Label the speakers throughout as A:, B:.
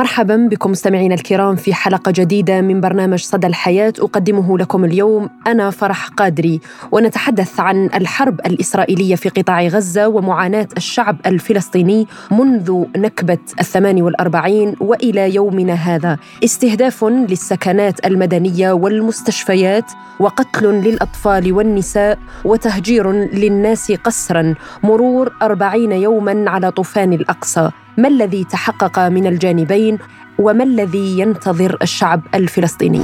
A: مرحبا بكم مستمعينا الكرام في حلقة جديدة من برنامج صدى الحياة. أقدمه لكم اليوم أنا فرح قادري ونتحدث عن الحرب الإسرائيلية في قطاع غزة ومعاناة الشعب الفلسطيني منذ نكبة الثمان والأربعين وإلى يومنا هذا. استهداف للسكنات المدنية والمستشفيات وقتل للأطفال والنساء وتهجير للناس قسرا. مرور أربعين يوما على طوفان الأقصى. ما الذي تحقق من الجانبين وما الذي ينتظر الشعب الفلسطيني؟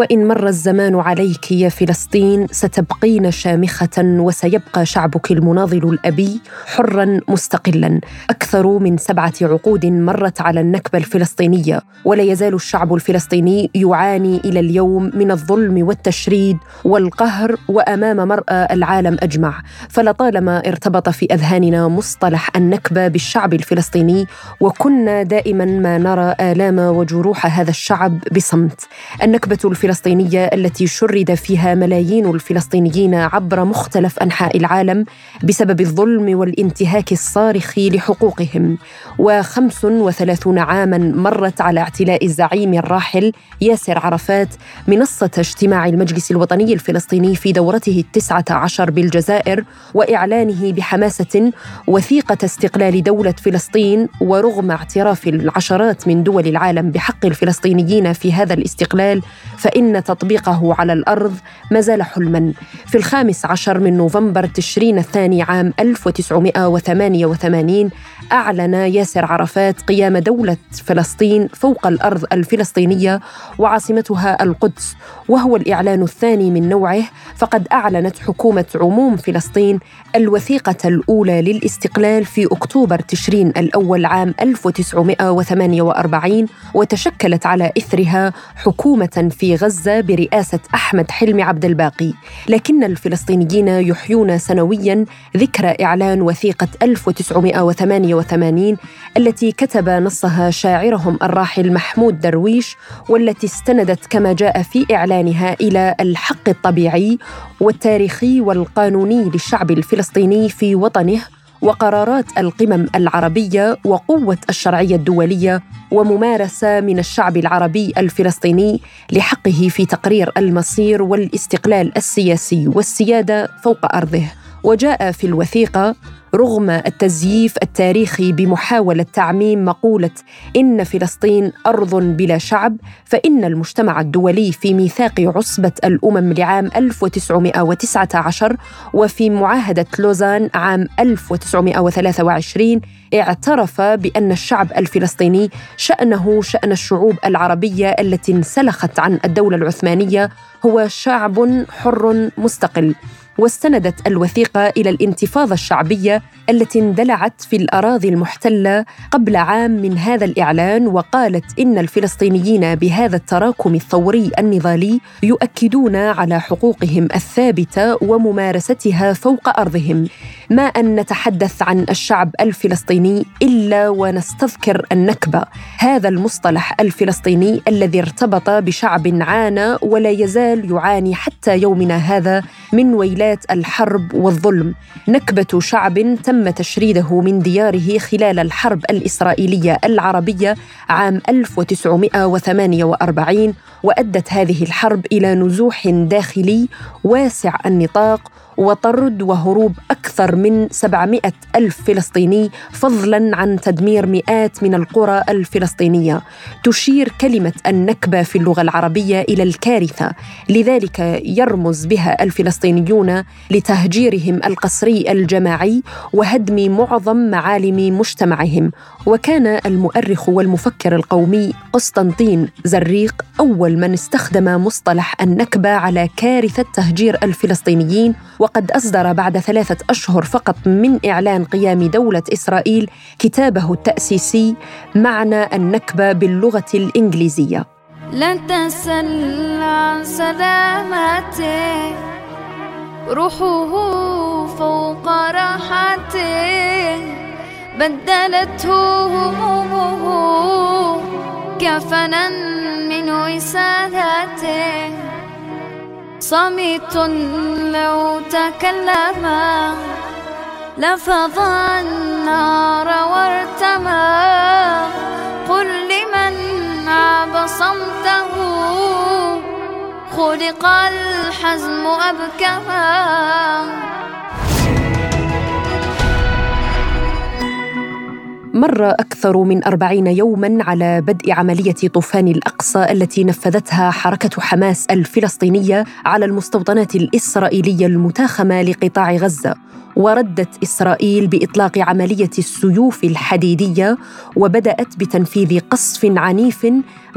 A: وإن مر الزمان عليك يا فلسطين ستبقين شامخة وسيبقى شعبك المناضل الأبي حرا مستقلا. أكثر من سبعة عقود مرت على النكبة الفلسطينية ولا يزال الشعب الفلسطيني يعاني إلى اليوم من الظلم والتشريد والقهر وأمام مرأى العالم أجمع. فلطالما ارتبط في أذهاننا مصطلح النكبة بالشعب الفلسطيني وكنا دائما ما نرى آلام وجروح هذا الشعب بصمت. النكبة الفلسطينية التي شرد فيها ملايين الفلسطينيين عبر مختلف أنحاء العالم بسبب الظلم والانتهاك الصارخ لحقوقهم. وخمس وثلاثون عاما مرت على اعتلاء الزعيم الراحل ياسر عرفات منصة اجتماع المجلس الوطني الفلسطيني في دورته التسعة عشر بالجزائر وإعلانه بحماسة وثيقة استقلال دولة فلسطين ورغم اعتراف العشرات من دول العالم بحق الفلسطينيين في هذا الاستقلال فإن تطبيقه على الأرض ما زال حلما. في الخامس عشر من نوفمبر تشرين الثاني عام 1988 أعلن ياسر عرفات قيام دولة فلسطين فوق الأرض الفلسطينية وعاصمتها القدس وهو الإعلان الثاني من نوعه فقد أعلنت حكومة عموم فلسطين الوثيقة الأولى للاستقلال في أكتوبر تشرين الأول عام 1948 وتشكلت على إثرها حكومة في غزة برئاسة أحمد حلمي عبد الباقي. لكن الفلسطينيين يحيون سنويا ذكرى إعلان وثيقة 1988 التي كتب نصها شاعرهم الراحل محمود درويش والتي استندت كما جاء في إعلانها إلى الحق الطبيعي والتاريخي والقانوني للشعب الفلسطيني في وطنه وقرارات القمم العربية وقوة الشرعية الدولية وممارسة من الشعب العربي الفلسطيني لحقه في تقرير المصير والاستقلال السياسي والسيادة فوق أرضه. وجاء في الوثيقة رغم التزييف التاريخي بمحاولة تعميم مقولة إن فلسطين أرض بلا شعب فإن المجتمع الدولي في ميثاق عصبة الأمم لعام 1919 وفي معاهدة لوزان عام 1923 اعترف بأن الشعب الفلسطيني شأنه شأن الشعوب العربية التي انسلخت عن الدولة العثمانية هو شعب حر مستقل. واستندت الوثيقة إلى الانتفاضة الشعبية التي اندلعت في الأراضي المحتلة قبل عام من هذا الإعلان وقالت إن الفلسطينيين بهذا التراكم الثوري النضالي يؤكدون على حقوقهم الثابتة وممارستها فوق أرضهم. ما أن نتحدث عن الشعب الفلسطيني إلا ونستذكر النكبة. هذا المصطلح الفلسطيني الذي ارتبط بشعب عانى ولا يزال يعاني حتى يومنا هذا من ويلات الحرب والظلم. نكبة شعب تم تشريده من دياره خلال الحرب الإسرائيلية العربية عام 1948 وأدت هذه الحرب إلى نزوح داخلي واسع النطاق وطرد وهروب أكثر من 700 ألف فلسطيني فضلا عن تدمير مئات من القرى الفلسطينية. تشير كلمة النكبة في اللغة العربية إلى الكارثة. لذلك يرمز بها الفلسطينيون لتهجيرهم القسري الجماعي وهدم معظم معالم مجتمعهم. وكان المؤرخ والمفكر القومي قسطنطين زريق أول من استخدم مصطلح النكبة على كارثة تهجير الفلسطينيين وقد أصدر بعد ثلاثة أشهر فقط من إعلان قيام دولة إسرائيل كتابه التأسيسي معنى النكبة باللغة الإنجليزية.
B: لن تسل عن سلامته روحه فوق راحته بدلته همومه كفنا من وسادته صمت لو تكلما لفظ النار وارتمى. قل لمن عاب صمته خلق الحزم أبكما.
A: مر أكثر من أربعين يوما على بدء عملية طوفان الأقصى التي نفذتها حركة حماس الفلسطينية على المستوطنات الإسرائيلية المتاخمة لقطاع غزة. وردت إسرائيل بإطلاق عملية السيوف الحديدية وبدأت بتنفيذ قصف عنيف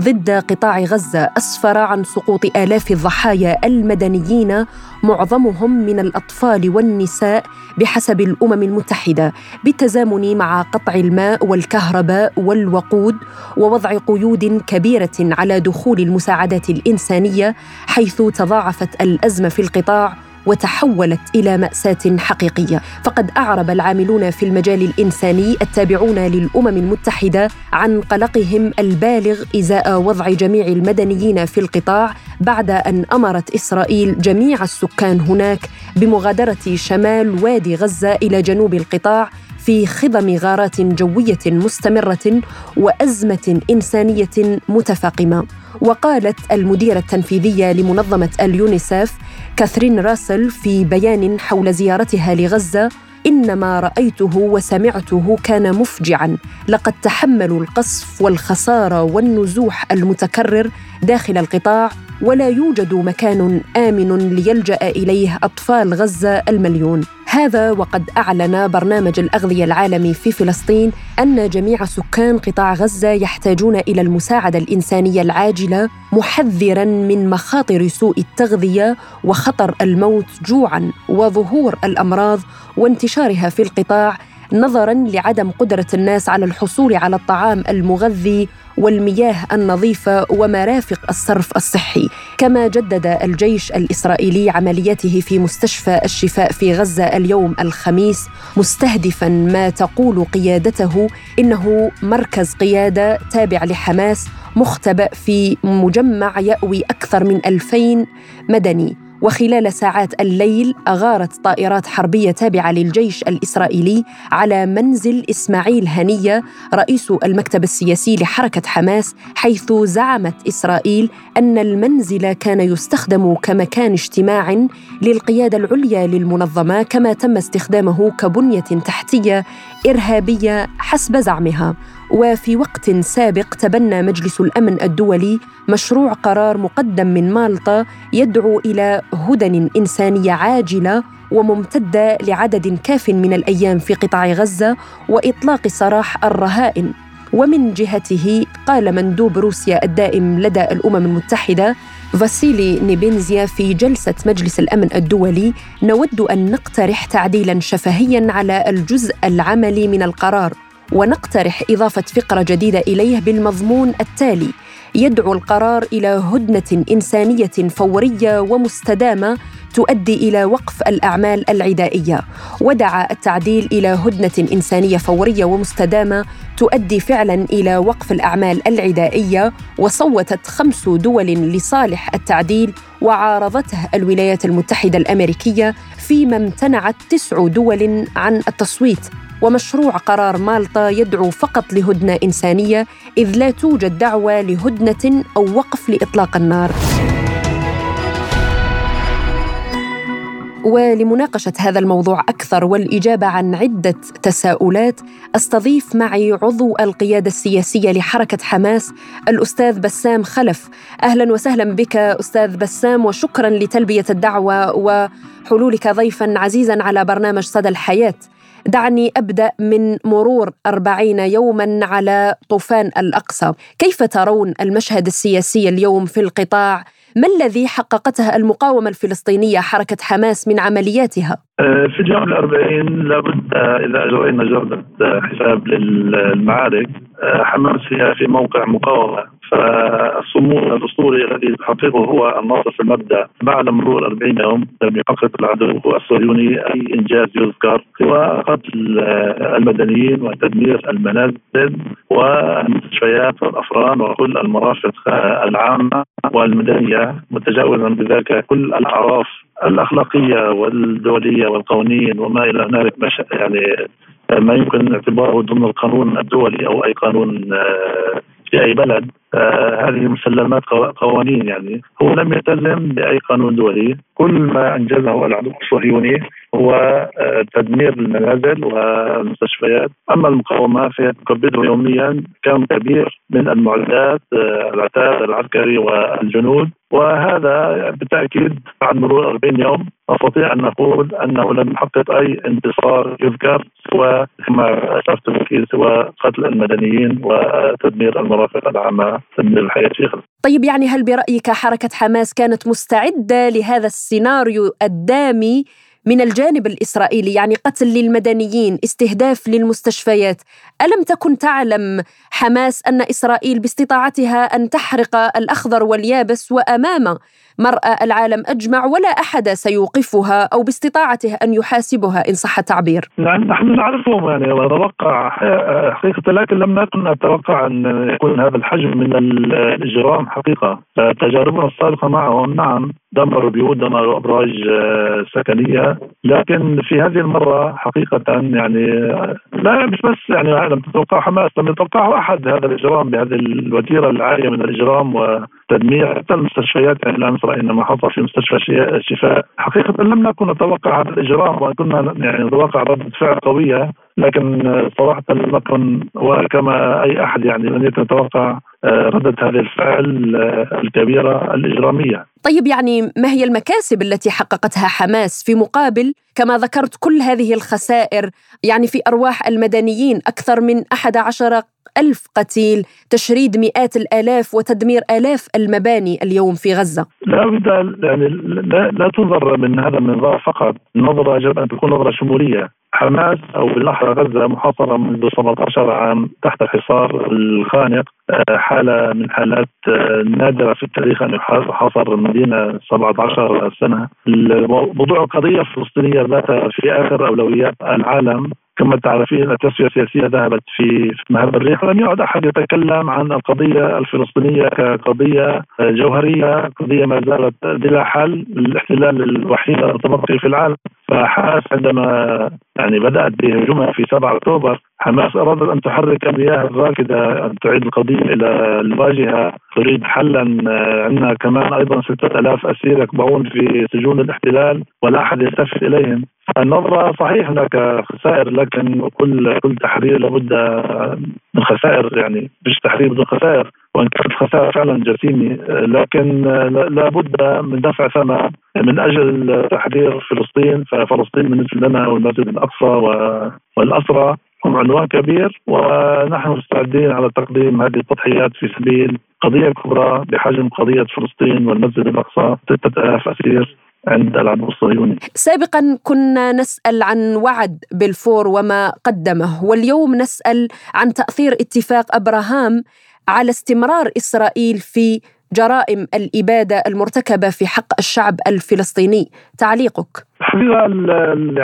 A: ضد قطاع غزة أسفر عن سقوط آلاف الضحايا المدنيين معظمهم من الأطفال والنساء بحسب الأمم المتحدة بالتزامن مع قطع الماء والكهرباء والوقود ووضع قيود كبيرة على دخول المساعدات الإنسانية حيث تضاعفت الأزمة في القطاع وتحولت إلى مأساة حقيقية. فقد أعرب العاملون في المجال الإنساني التابعون للأمم المتحدة عن قلقهم البالغ إزاء وضع جميع المدنيين في القطاع بعد أن أمرت إسرائيل جميع السكان هناك بمغادرة شمال وادي غزة إلى جنوب القطاع في خضم غارات جوية مستمرة وأزمة إنسانية متفاقمة. وقالت المديرة التنفيذية لمنظمة اليونيسف كاثرين راسل في بيان حول زيارتها لغزة ان ما رأيته وسمعته كان مفجعا. لقد تحملوا القصف والخسارة والنزوح المتكرر داخل القطاع ولا يوجد مكان آمن ليلجأ إليه أطفال غزة المليون. هذا وقد أعلن برنامج الأغذية العالمي في فلسطين أن جميع سكان قطاع غزة يحتاجون إلى المساعدة الإنسانية العاجلة محذرا من مخاطر سوء التغذية وخطر الموت جوعا وظهور الأمراض وانتشارها في القطاع نظرا لعدم قدرة الناس على الحصول على الطعام المغذي والمياه النظيفة ومرافق الصرف الصحي. كما جدد الجيش الإسرائيلي عملياته في مستشفى الشفاء في غزة اليوم الخميس مستهدفا ما تقول قيادته إنه مركز قيادة تابع لحماس مختبأ في مجمع يأوي أكثر من ألفين مدني. وخلال ساعات الليل أغارت طائرات حربية تابعة للجيش الإسرائيلي على منزل إسماعيل هنية رئيس المكتب السياسي لحركة حماس حيث زعمت إسرائيل أن المنزل كان يستخدم كمكان اجتماع للقيادة العليا للمنظمة كما تم استخدامه كبنية تحتية إرهابية حسب زعمها. وفي وقت سابق تبنى مجلس الأمن الدولي مشروع قرار مقدم من مالطا يدعو إلى هدن إنسانية عاجلة وممتدة لعدد كاف من الأيام في قطاع غزة وإطلاق سراح الرهائن. ومن جهته قال مندوب روسيا الدائم لدى الأمم المتحدة فاسيلي نيبينزيا في جلسة مجلس الأمن الدولي نود أن نقترح تعديلا شفهيا على الجزء العملي من القرار. ونقترح إضافة فقرة جديدة إليه بالمضمون التالي. يدعو القرار إلى هدنة إنسانية فورية ومستدامة تؤدي إلى وقف الأعمال العدائية. ودعا التعديل إلى هدنة إنسانية فورية ومستدامة تؤدي فعلا إلى وقف الأعمال العدائية وصوتت خمس دول لصالح التعديل وعارضته الولايات المتحدة الأمريكية فيما امتنعت تسع دول عن التصويت. ومشروع قرار مالطا يدعو فقط لهدنة إنسانية إذ لا توجد دعوة لهدنة أو وقف لإطلاق النار. ولمناقشة هذا الموضوع أكثر والإجابة عن عدة تساؤلات أستضيف معي عضو القيادة السياسية لحركة حماس الأستاذ بسام خلف. أهلا وسهلا بك أستاذ بسام وشكرا لتلبية الدعوة وحلولك ضيفا عزيزا على برنامج صدى الحياة. دعني أبدأ من مرور أربعين يوما على طوفان الأقصى. كيف ترون المشهد السياسي اليوم في القطاع؟ ما الذي حققته المقاومة الفلسطينية حركة حماس من عملياتها؟
C: آه، في اليوم الأربعين لابد إذا أجرينا جردة حساب للمعارك. آه، حماس هي في موقع مقاومة. فالصمود الاسطوري الذي تحققه هو الناصر في المبدأ بعد مرور 40 يوم لم يحقق العدو الصهيوني أي إنجاز يذكر سوى قتل المدنيين وتدمير المنازل والمستشفيات والأفران وكل المرافق العامة والمدنية متجاوزا بذلك كل الأعراف الأخلاقية والدولية والقوانين وما إلى ذلك يعني ما يمكن اعتباره ضمن القانون الدولي أو أي قانون آه، في أي بلد آه هذه مسلمات قوانين يعني. هو لم يلتزم بأي قانون دولي. كل ما أنجزه العدو الصهيوني هو آه تدمير المنازل والمستشفيات. أما المقاومة فهي تكبده يوميا كم كبير من المعدات آه العتاد العسكري والجنود. وهذا بالتأكيد بعد مرور 40 يوم نستطيع أن نقول أنه لم يحقق أي انتصار يذكر سوى كما أشرت سوى قتل المدنيين وتدمير المرافق العامة تدمير الحياة في
A: طيب يعني هل برأيك حركة حماس كانت مستعدة لهذا السيناريو الدامي من الجانب الإسرائيلي يعني قتل للمدنيين استهداف للمستشفيات. ألم تكن تعلم حماس أن إسرائيل باستطاعتها أن تحرق الأخضر واليابس وأمام مرأى العالم أجمع ولا أحد سيوقفها أو باستطاعته أن يحاسبها إن صح التعبير.
C: يعني نحن نعرفهم يعني ونتوقع حقيقة لكن لم نكن نتوقع أن يكون هذا الحجم من الإجرام حقيقة. تجاربنا السابقة معهم نعم دمروا بيوت دمروا أبراج آه، سكنية لكن في هذه المرة حقيقة يعني لا مش بس يعني لم تتوقع حماس لم يتوقعه أحد هذا الإجرام بهذه الوتيرة العالية من الإجرام وتدمير حتى المستشفيات يعني الامس راينا حصل في مستشفى الشفاء حقيقة لم نكن نتوقع هذا الاجرام وكنا يعني نتوقع رده فعل قوية لكن صراحة لم نكن وكما أي أحد يعني لم يتوقع ردة هذه الفعل آه، الكبيرة الإجرامية.
A: طيب يعني ما هي المكاسب التي حققتها حماس في مقابل؟ كما ذكرت كل هذه الخسائر يعني في أرواح المدنيين أكثر من 11 ألف قتيل تشريد مئات الآلاف وتدمير آلاف المباني اليوم في غزة.
C: لا بد يعني لا, لا تنظر من هذا المنظار فقط. النظرة يجب أن تكون نظرة شمولية. حماس أو بالاحرى غزة محاصرة منذ 17 عام تحت الحصار الخانق آه، حاله من حالات آه، نادرة في التاريخ أن يحاصر المدينة 17 سنة. موضوع القضية الفلسطينيه ذات في آخر أولويات العالم كما تعرفين التسوية السياسية ذهبت في مهب الريح. ولم يعد أحد يتكلم عن القضية الفلسطينية كقضية جوهرية قضية ما زالت بلا حل الاحتلال الوحيد المتبقي في العالم. فحماس عندما يعني بدأت بهجومها في 7 أكتوبر حماس أرادت أن تحرك المياه الراكدة أن تعيد القضية إلى الواجهة. تريد حلا عندنا كمان أيضا 6000 أسير يكبعون في سجون الاحتلال ولا أحد يلتفت إليهم. النظرة صحيح هناك خسائر لكن كل كل تحرير لابد من خسائر يعني مش تحرير بدون خسائر. وإن كانت خسائر فعلا جسيمة لكن لابد من دفع ثمن من أجل تحرير فلسطين. ففلسطين بالنسبة لنا والمسجد الأقصى والأسرى هم عنوان كبير. ونحن مستعدين على تقديم هذه التضحيات في سبيل قضية كبرى بحجم قضية فلسطين والمسجد الأقصى 6000 أسير. عند العدو الصهيوني
A: سابقا كنا نسأل عن وعد بلفور وما قدمه واليوم نسأل عن تأثير اتفاق أبراهام على استمرار إسرائيل في جرائم الإبادة المرتكبة في حق الشعب الفلسطيني. تعليقك؟
C: الحقيقة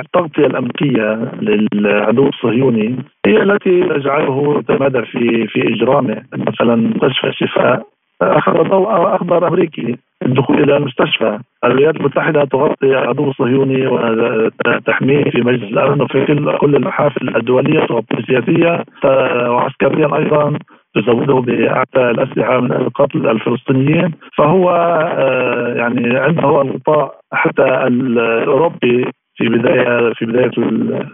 C: التغطية الأمريكية للعدو الصهيوني هي التي تجعله يتمادى في في إجرامه. مثلا مستشفى الشفاء أخذ ضوء أخضر أمريكي الدخول إلى المستشفى، الولايات المتحدة تغطي العدو الصهيوني وتحميه في مجلس الأمن وفي كل المحافل الدولية تغطيه سياسيه وعسكريا أيضا تزوده باعتى الأسلحة من أجل قتل الفلسطينيين. فهو آه، يعني عنده الغطاء حتى الأوروبي في بدايه في بداية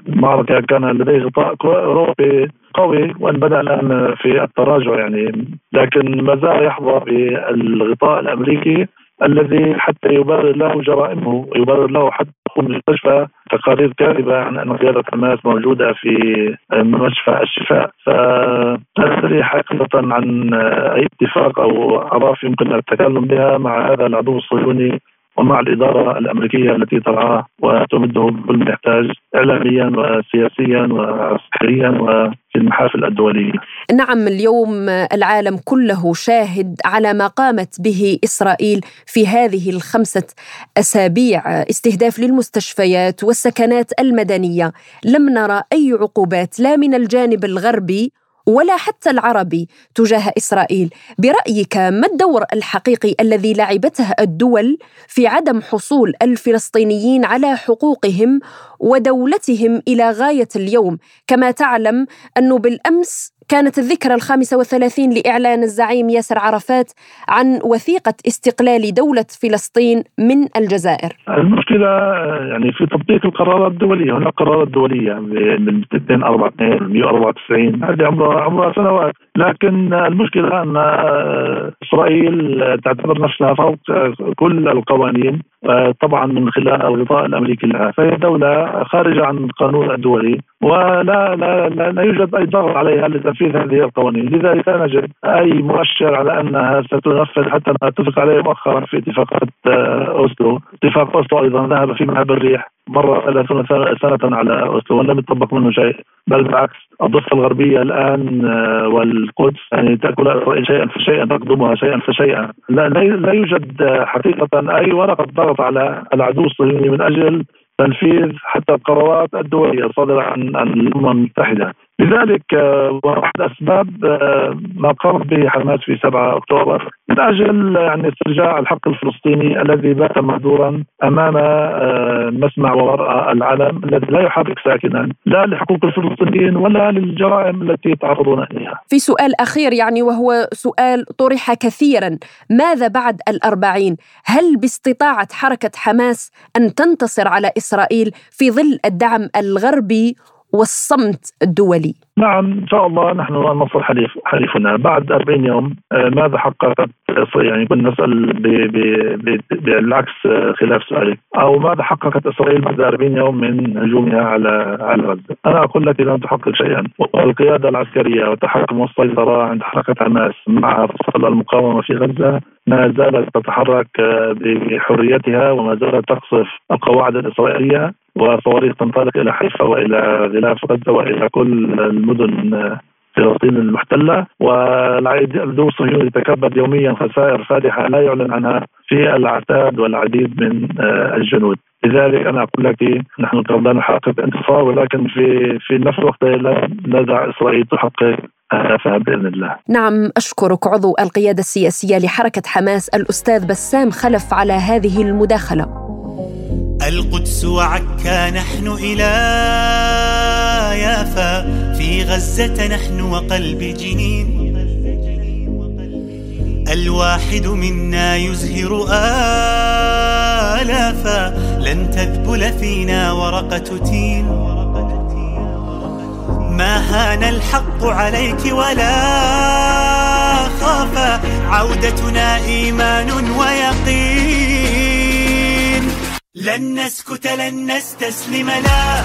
C: المعركة كان لديه غطاء أوروبي قوي وان بدا الان في التراجع يعني. لكن ما زال يحظى بالغطاء الأمريكي الذي حتى يبرر له جرائمه ويبرر له حتى دخول المستشفى تقارير كاذبة عن أن قياده حماس موجودة في مشفى الشفاء. فهذا حقيقة عن أي اتفاق أو أعراف يمكن التكلم بها مع هذا العدو الصهيوني ومع الإدارة الأمريكية التي ترعاه وتمده يحتاج إعلاميا وسياسيا وعسكريا وفي المحافل الدولية.
A: نعم اليوم العالم كله شاهد على ما قامت به إسرائيل في هذه الخمسة أسابيع. استهداف للمستشفيات والسكنات المدنية. لم نرى أي عقوبات لا من الجانب الغربي ولا حتى العربي تجاه إسرائيل. برأيك ما الدور الحقيقي الذي لعبته الدول في عدم حصول الفلسطينيين على حقوقهم ودولتهم إلى غاية اليوم؟ كما تعلم انه بالأمس كانت الذكرى الخامسة والثلاثين لإعلان الزعيم ياسر عرفات عن وثيقة استقلال دولة فلسطين من الجزائر.
C: المشكلة يعني في تطبيق القرارات الدولية. هناك قرارات دولية من 242 194 هذه عمرها عمرها سنوات. لكن المشكلة أن إسرائيل تعتبر نفسها فوق كل القوانين. طبعا من خلال الغطاء الأمريكي لها. فهي دولة خارجة عن القانون الدولي ولا لا, لا, لا يوجد أي ضغط عليها لتنفيذ هذه القوانين. لذلك لا نجد أي مؤشر على أنها ستنفذ حتى ما اتفق عليه مؤخرا في اتفاقات أوسلو. اتفاق أوسلو أيضا ذهب في ملعب الريح. مر 30 سنة على أوسلو ولم يطبق منه شيء بل بالعكس الضفة الغربية الآن آه، والقدس يعني تأكل شيئا فشيئا تقدمها شيئا فشيئا. لا, لا يوجد حقيقة أي ورقة ضغط على العدو الصهيوني من أجل تنفيذ حتى القرارات الدولية الصادرة عن الأمم المتحدة. لذلك آه، واحد أسباب آه، ما قامت به حماس في 7 أكتوبر من أجل يعني استرجاع الحق الفلسطيني الذي بات مهدورا أمام آه، مسمع وراء العالم الذي لا يحرك ساكنا لا لحقوق الفلسطينيين ولا للجرائم التي يتعرضون إليها.
A: في سؤال أخير يعني وهو سؤال طرح كثيرا، ماذا بعد الأربعين؟ هل باستطاعة حركة حماس أن تنتصر على إسرائيل في ظل الدعم الغربي والصمت الدولي.
C: نعم إن شاء الله نحن نصل حليف حليفنا. بعد 40 يوم آه، ماذا حققت يعني كنا نسأل بالعكس آه، خلاف سؤالك أو ماذا حققت إسرائيل بعد 40 يوم من هجومها على على غزة؟ أنا أقول لك لم تحقق شيئا. والقيادة العسكرية والتحكم والسيطره عند حركة حماس مع فصل المقاومة في غزة ما زالت تتحرك آه، بحريتها وما زالت تقصف القواعد الإسرائيلية. وصواريخ تنطلق إلى حيفا وإلى غلاف غزة وإلى كل المدن فلسطين المحتلة والعدو الصهيوني يتكبد يوميا خسائر فادحة لا يعلن عنها في العتاد والعديد من آه، الجنود لذلك أنا أقول لك نحن لا نحقق انتصار ولكن في في نفس الوقت لا دع إسرائيل تحقق أهدافها بإذن الله.
A: نعم أشكرك عضو القيادة السياسية لحركة حماس الأستاذ بسام خلف على هذه المداخلة.
D: القدس وعكا نحن إلى يافا. في غزة نحن وقلب جنين. الواحد منا يزهر آلافا. لن تذبل فينا ورقة تين. ما هان الحق عليك ولا خاف عودتنا إيمان ويقين. لن نسكت لن نستسلم لا.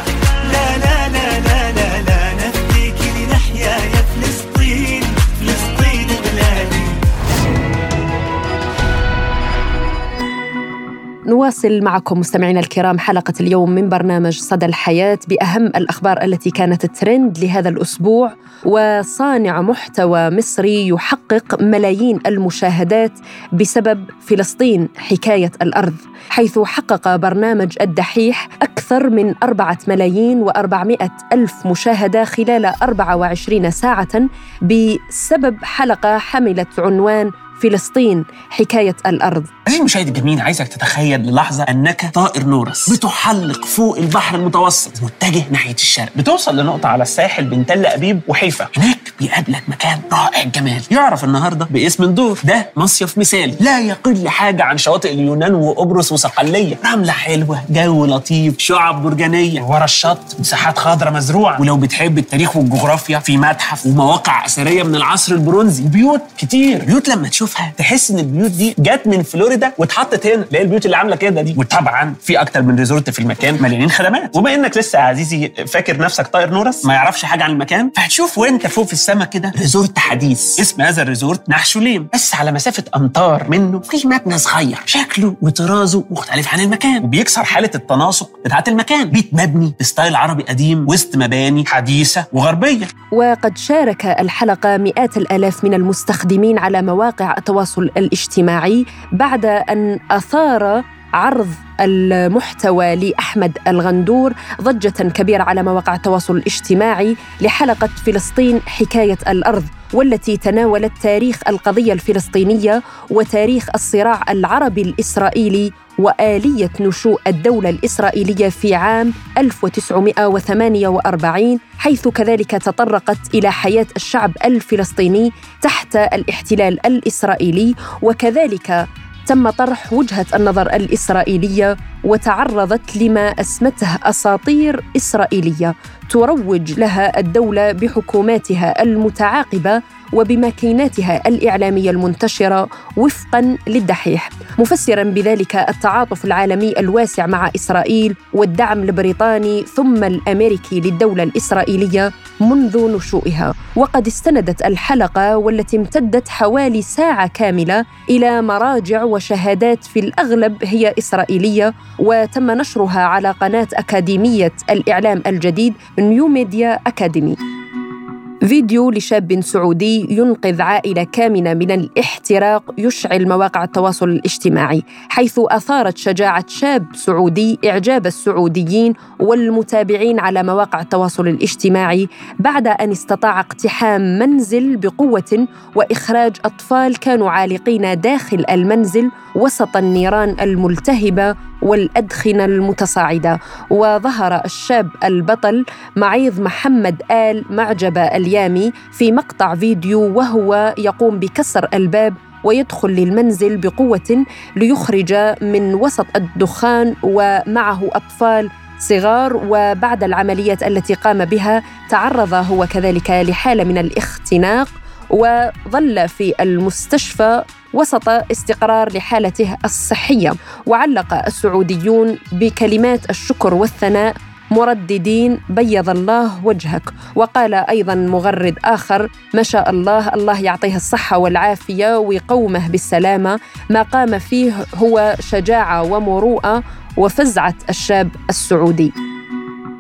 D: لا لا لا لا لا, لا نفديك لنحيا يا
A: نواصل معكم مستمعينا الكرام حلقة اليوم من برنامج صدى الحياة بأهم الأخبار التي كانت ترند لهذا الأسبوع. وصانع محتوى مصري يحقق ملايين المشاهدات بسبب فلسطين حكاية الأرض حيث حقق برنامج الدحيح أكثر من أربعة ملايين وأربعمائة ألف مشاهدة خلال 24 ساعة بسبب حلقة حملت عنوان فلسطين حكاية الأرض.
E: عزيزي المشاهد الجميل عايزك تتخيل للحظة أنك طائر نورس. بتحلق فوق البحر المتوسط. متجه ناحية الشرق. بتوصل لنقطة على الساحل بين تل أبيب وحيفا. هناك بيقابلك مكان رائع الجمال يعرف النهاردة باسم الدور ده مصيف مثالي. لا يقل حاجة عن شواطئ اليونان وقبرص وصقلية رملة حلوة جو لطيف شعب برجانية ورا الشط مساحات خضراء مزروعة. ولو بتحب التاريخ والجغرافيا في متحف ومواقع أثرية من العصر البرونزي. وبيوت كتير. بيوت لما تشوفها تحس إن البيوت دي جت من فلوريدا واتحطت هنا اللي هي البيوت اللي عاملة كده دي. وطبعا في أكتر من resort في المكان مليانين خدمات. وبما إنك لسه يا عزيزي فاكر نفسك طائر نورس ما يعرفش حاجة عن المكان فهتشوف وأنت فوق في السماء كده resort حديث. اسم هذا ال resort نحشوليم بس على مسافة أمتار منه في مبنى صغير. شكله وطرازه مختلف عن المكان. وبيكسر حالة التناسق بتاعت المكان. بيت مبني ب style عربي قديم وسط مباني حديثة وغربية.
A: وقد شارك الحلقة مئات الآلاف من المستخدمين على مواقع التواصل الاجتماعي بعد أن أثار عرض المحتوى لأحمد الغندور ضجة كبيرة على مواقع التواصل الاجتماعي لحلقة فلسطين حكاية الأرض والتي تناولت تاريخ القضية الفلسطينية وتاريخ الصراع العربي الإسرائيلي وآلية نشوء الدولة الإسرائيلية في عام 1948 حيث كذلك تطرقت إلى حياة الشعب الفلسطيني تحت الاحتلال الإسرائيلي وكذلك تم طرح وجهة النظر الإسرائيلية وتعرضت لما أسمته أساطير إسرائيلية تروج لها الدولة بحكوماتها المتعاقبة وبماكيناتها الإعلامية المنتشرة وفقا للدحيح مفسرا بذلك التعاطف العالمي الواسع مع إسرائيل والدعم البريطاني ثم الأمريكي للدولة الإسرائيلية منذ نشوئها. وقد استندت الحلقة والتي امتدت حوالي ساعة كاملة إلى مراجع وشهادات في الأغلب هي إسرائيلية وتم نشرها على قناة أكاديمية الإعلام الجديد نيو ميديا أكاديمي. فيديو لشاب سعودي ينقذ عائلة كامنة من الاحتراق يشعل مواقع التواصل الاجتماعي حيث أثارت شجاعة شاب سعودي إعجاب السعوديين والمتابعين على مواقع التواصل الاجتماعي بعد أن استطاع اقتحام منزل بقوة وإخراج أطفال كانوا عالقين داخل المنزل وسط النيران الملتهبة والأدخنة المتصاعدة. وظهر الشاب البطل معيض محمد آل معجبة اليامي في مقطع فيديو وهو يقوم بكسر الباب ويدخل للمنزل بقوة ليخرج من وسط الدخان ومعه أطفال صغار. وبعد العمليات التي قام بها تعرض هو كذلك لحالة من الاختناق وظل في المستشفى وسط استقرار لحالته الصحية. وعلق السعوديون بكلمات الشكر والثناء مرددين بيض الله وجهك وقال أيضا مغرد آخر ما شاء الله الله يعطيه الصحة والعافية ويقومه بالسلامة. ما قام فيه هو شجاعة ومروءة وفزعة الشاب السعودي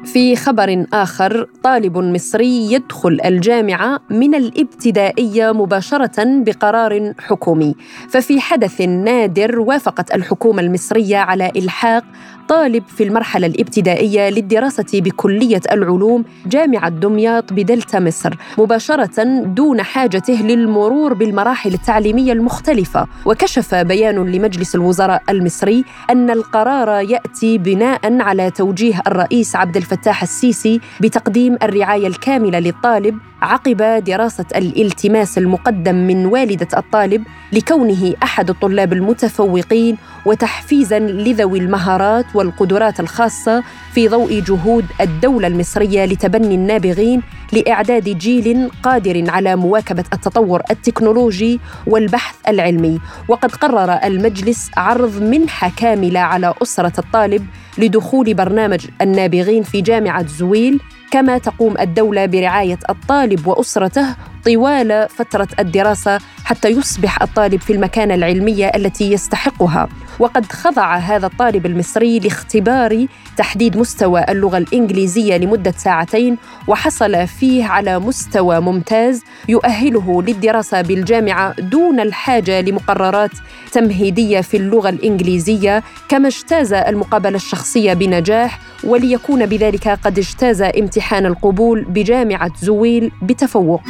A: في خبر آخر طالب مصري يدخل الجامعة من الابتدائية مباشرة بقرار حكومي ففي حدث نادر وافقت الحكومة المصرية على إلحاق طالب في المرحلة الابتدائية للدراسة بكلية العلوم جامعة دمياط بدلتا مصر مباشرة دون حاجته للمرور بالمراحل التعليمية المختلفة. وكشف بيان لمجلس الوزراء المصري أن القرار يأتي بناء على توجيه الرئيس عبد الفتاح السيسي بتقديم الرعاية الكاملة للطالب عقب دراسة الالتماس المقدم من والدة الطالب لكونه أحد الطلاب المتفوقين وتحفيزا لذوي المهارات والقدرات الخاصة في ضوء جهود الدولة المصرية لتبني النابغين لإعداد جيل قادر على مواكبة التطور التكنولوجي والبحث العلمي. وقد قرر المجلس عرض منحة كاملة على أسرة الطالب لدخول برنامج النابغين في جامعة زويل كما تقوم الدولة برعاية الطالب وأسرته طوال فترة الدراسة حتى يصبح الطالب في المكانة العلمية التي يستحقها. وقد خضع هذا الطالب المصري لاختبار تحديد مستوى اللغة الإنجليزية لمدة ساعتين وحصل فيه على مستوى ممتاز يؤهله للدراسة بالجامعة دون الحاجة لمقررات تمهيدية في اللغة الإنجليزية كما اجتاز المقابلة الشخصية بنجاح وليكون بذلك قد اجتاز امتحان القبول بجامعة زويل بتفوق.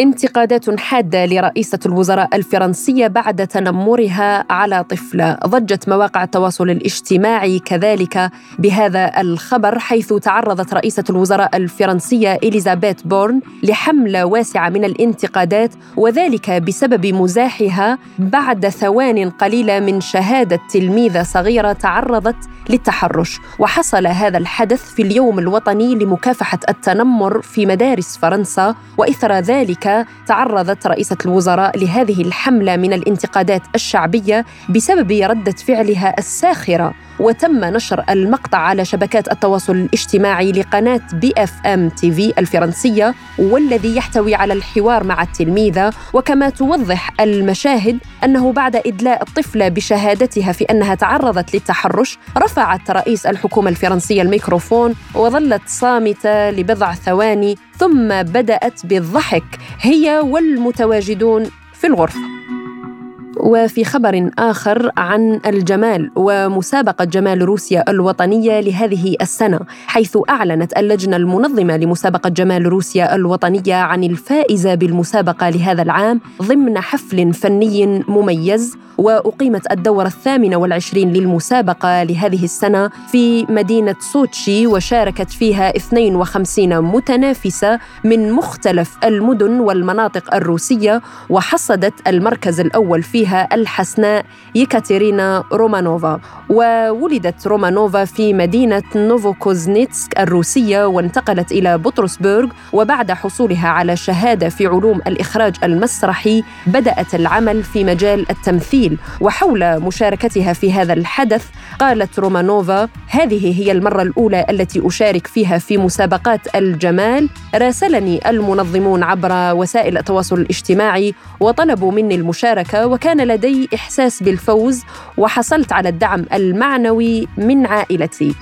A: انتقادات حادة لرئيسة الوزراء الفرنسية بعد تنمرها على طفله ضجت مواقع التواصل الاجتماعي كذلك بهذا الخبر حيث تعرضت رئيسة الوزراء الفرنسية إليزابيث بورن لحملة واسعة من الانتقادات وذلك بسبب مزاحها. بعد ثوان قليلة من شهادة تلميذة صغيرة تعرضت للتحرش. وحصل هذا الحدث في اليوم الوطني لمكافحة التنمر في مدارس فرنسا وإثر ذلك تعرضت رئيسة الوزراء لهذه الحملة من الانتقادات الشعبية بسبب ردة فعلها الساخرة. وتم نشر المقطع على شبكات التواصل الاجتماعي لقناة BFM TV الفرنسية والذي يحتوي على الحوار مع التلميذة. وكما توضح المشاهد أنه بعد إدلاء الطفلة بشهادتها في أنها تعرضت للتحرش رفعت رئيس الحكومة الفرنسية الميكروفون وظلت صامتة لبضع ثواني ثم بدأت بالضحك هي والمتواجدون في الغرفة. وفي خبر آخر عن الجمال ومسابقة جمال روسيا الوطنية لهذه السنة حيث أعلنت اللجنة المنظمة لمسابقة جمال روسيا الوطنية عن الفائزة بالمسابقة لهذا العام ضمن حفل فني مميز وأقيمت الدورة الثامنة والعشرين للمسابقة لهذه السنة في مدينة سوتشي وشاركت فيها 52 متنافسة من مختلف المدن والمناطق الروسية وحصدت المركز الأول فيها الحسناء يكاترينا رومانوفا. وولدت رومانوفا في مدينة نوفوكوزنيتسك الروسية وانتقلت إلى بطرسبرغ وبعد حصولها على شهادة في علوم الإخراج المسرحي بدأت العمل في مجال التمثيل. وحول مشاركتها في هذا الحدث قالت رومانوفا هذه هي المرة الأولى التي أشارك فيها في مسابقات الجمال. راسلني المنظمون عبر وسائل التواصل الاجتماعي وطلبوا مني المشاركة وكان لدي إحساس بالفوز وحصلت على الدعم المعنوي من عائلتي.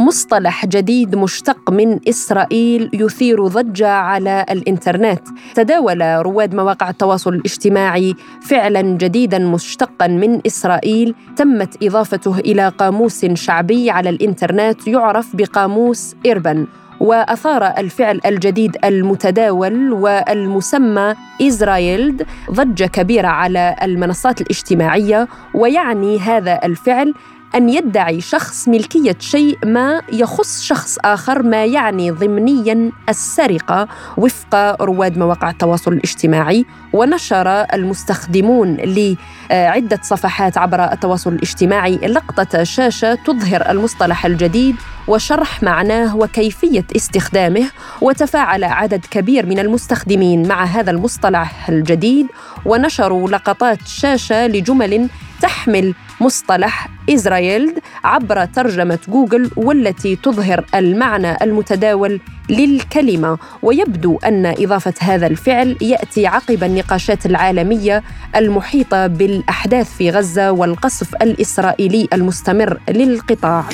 A: مصطلح جديد مشتق من إسرائيل يثير ضجة على الإنترنت. تداول رواد مواقع التواصل الاجتماعي فعلا جديدا مشتقا من إسرائيل. تمت إضافته إلى قاموس شعبي على الإنترنت يعرف بقاموس إربن. وأثار الفعل الجديد المتداول والمسمى إسرائيل ضجة كبيرة على المنصات الاجتماعية ويعني هذا الفعل أن يدعي شخص ملكية شيء ما يخص شخص آخر ما يعني ضمنيا السرقة وفق رواد مواقع التواصل الاجتماعي. ونشر المستخدمون لعدة صفحات عبر التواصل الاجتماعي لقطة شاشة تظهر المصطلح الجديد وشرح معناه وكيفية استخدامه وتفاعل عدد كبير من المستخدمين مع هذا المصطلح الجديد ونشروا لقطات شاشة لجمل تحمل مصطلح إسرائيل عبر ترجمة جوجل والتي تظهر المعنى المتداول للكلمة. ويبدو أن إضافة هذا الفعل يأتي عقب النقاشات العالمية المحيطة بالأحداث في غزة والقصف الإسرائيلي المستمر للقطاع.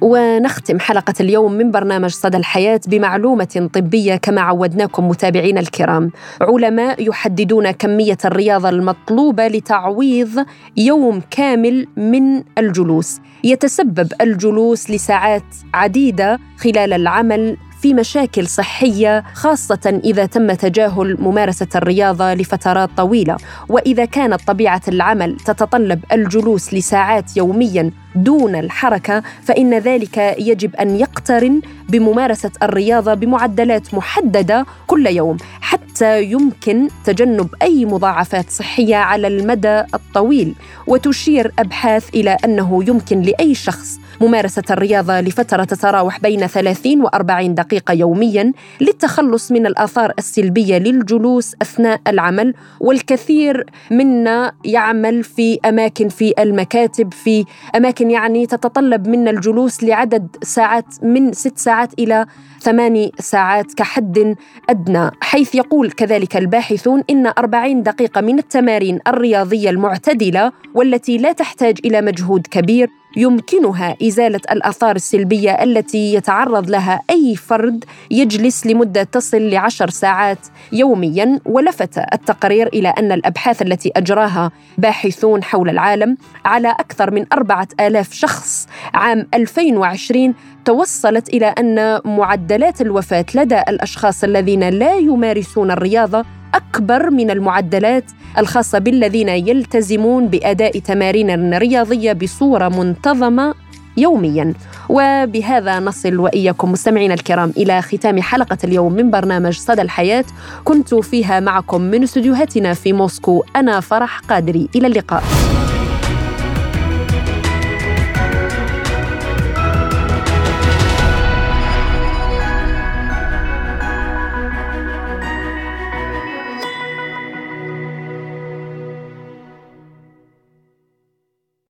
A: ونختم حلقة اليوم من برنامج صدى الحياة بمعلومة طبية كما عودناكم متابعينا الكرام. علماء يحددون كمية الرياضة المطلوبة لتعويض يوم كامل من الجلوس. يتسبب الجلوس لساعات عديدة خلال العمل في مشاكل صحية خاصة إذا تم تجاهل ممارسة الرياضة لفترات طويلة. وإذا كانت طبيعة العمل تتطلب الجلوس لساعات يوميا دون الحركة فإن ذلك يجب أن يقترن بممارسة الرياضة بمعدلات محددة كل يوم حتى يمكن تجنب أي مضاعفات صحية على المدى الطويل وتشير أبحاث إلى أنه يمكن لأي شخص ممارسة الرياضة لفترة تتراوح بين 30 و 40 دقيقة يوميا للتخلص من الآثار السلبية للجلوس أثناء العمل والكثير منا يعمل في أماكن في المكاتب في أماكن يعني تتطلب منا الجلوس لعدد ساعات من ست ساعات إلى ثماني ساعات كحد أدنى حيث يقول كذلك الباحثون إن 40 دقيقة من التمارين الرياضية المعتدلة والتي لا تحتاج إلى مجهود كبير يمكنها إزالة الآثار السلبية التي يتعرض لها أي فرد يجلس لمدة تصل لعشر ساعات يوميا ولفت التقرير إلى أن الأبحاث التي أجراها باحثون حول العالم على أكثر من أربعة آلاف شخص عام 2020 توصلت إلى أن معدلات الوفاة لدى الأشخاص الذين لا يمارسون الرياضة أكبر من المعدلات الخاصة بالذين يلتزمون بأداء تمارين رياضية بصورة منتظمة يوميا. وبهذا نصل وإياكم مستمعينا الكرام إلى ختام حلقة اليوم من برنامج صدى الحياة. كنت فيها معكم من استديوهاتنا في موسكو أنا فرح قادري. إلى اللقاء.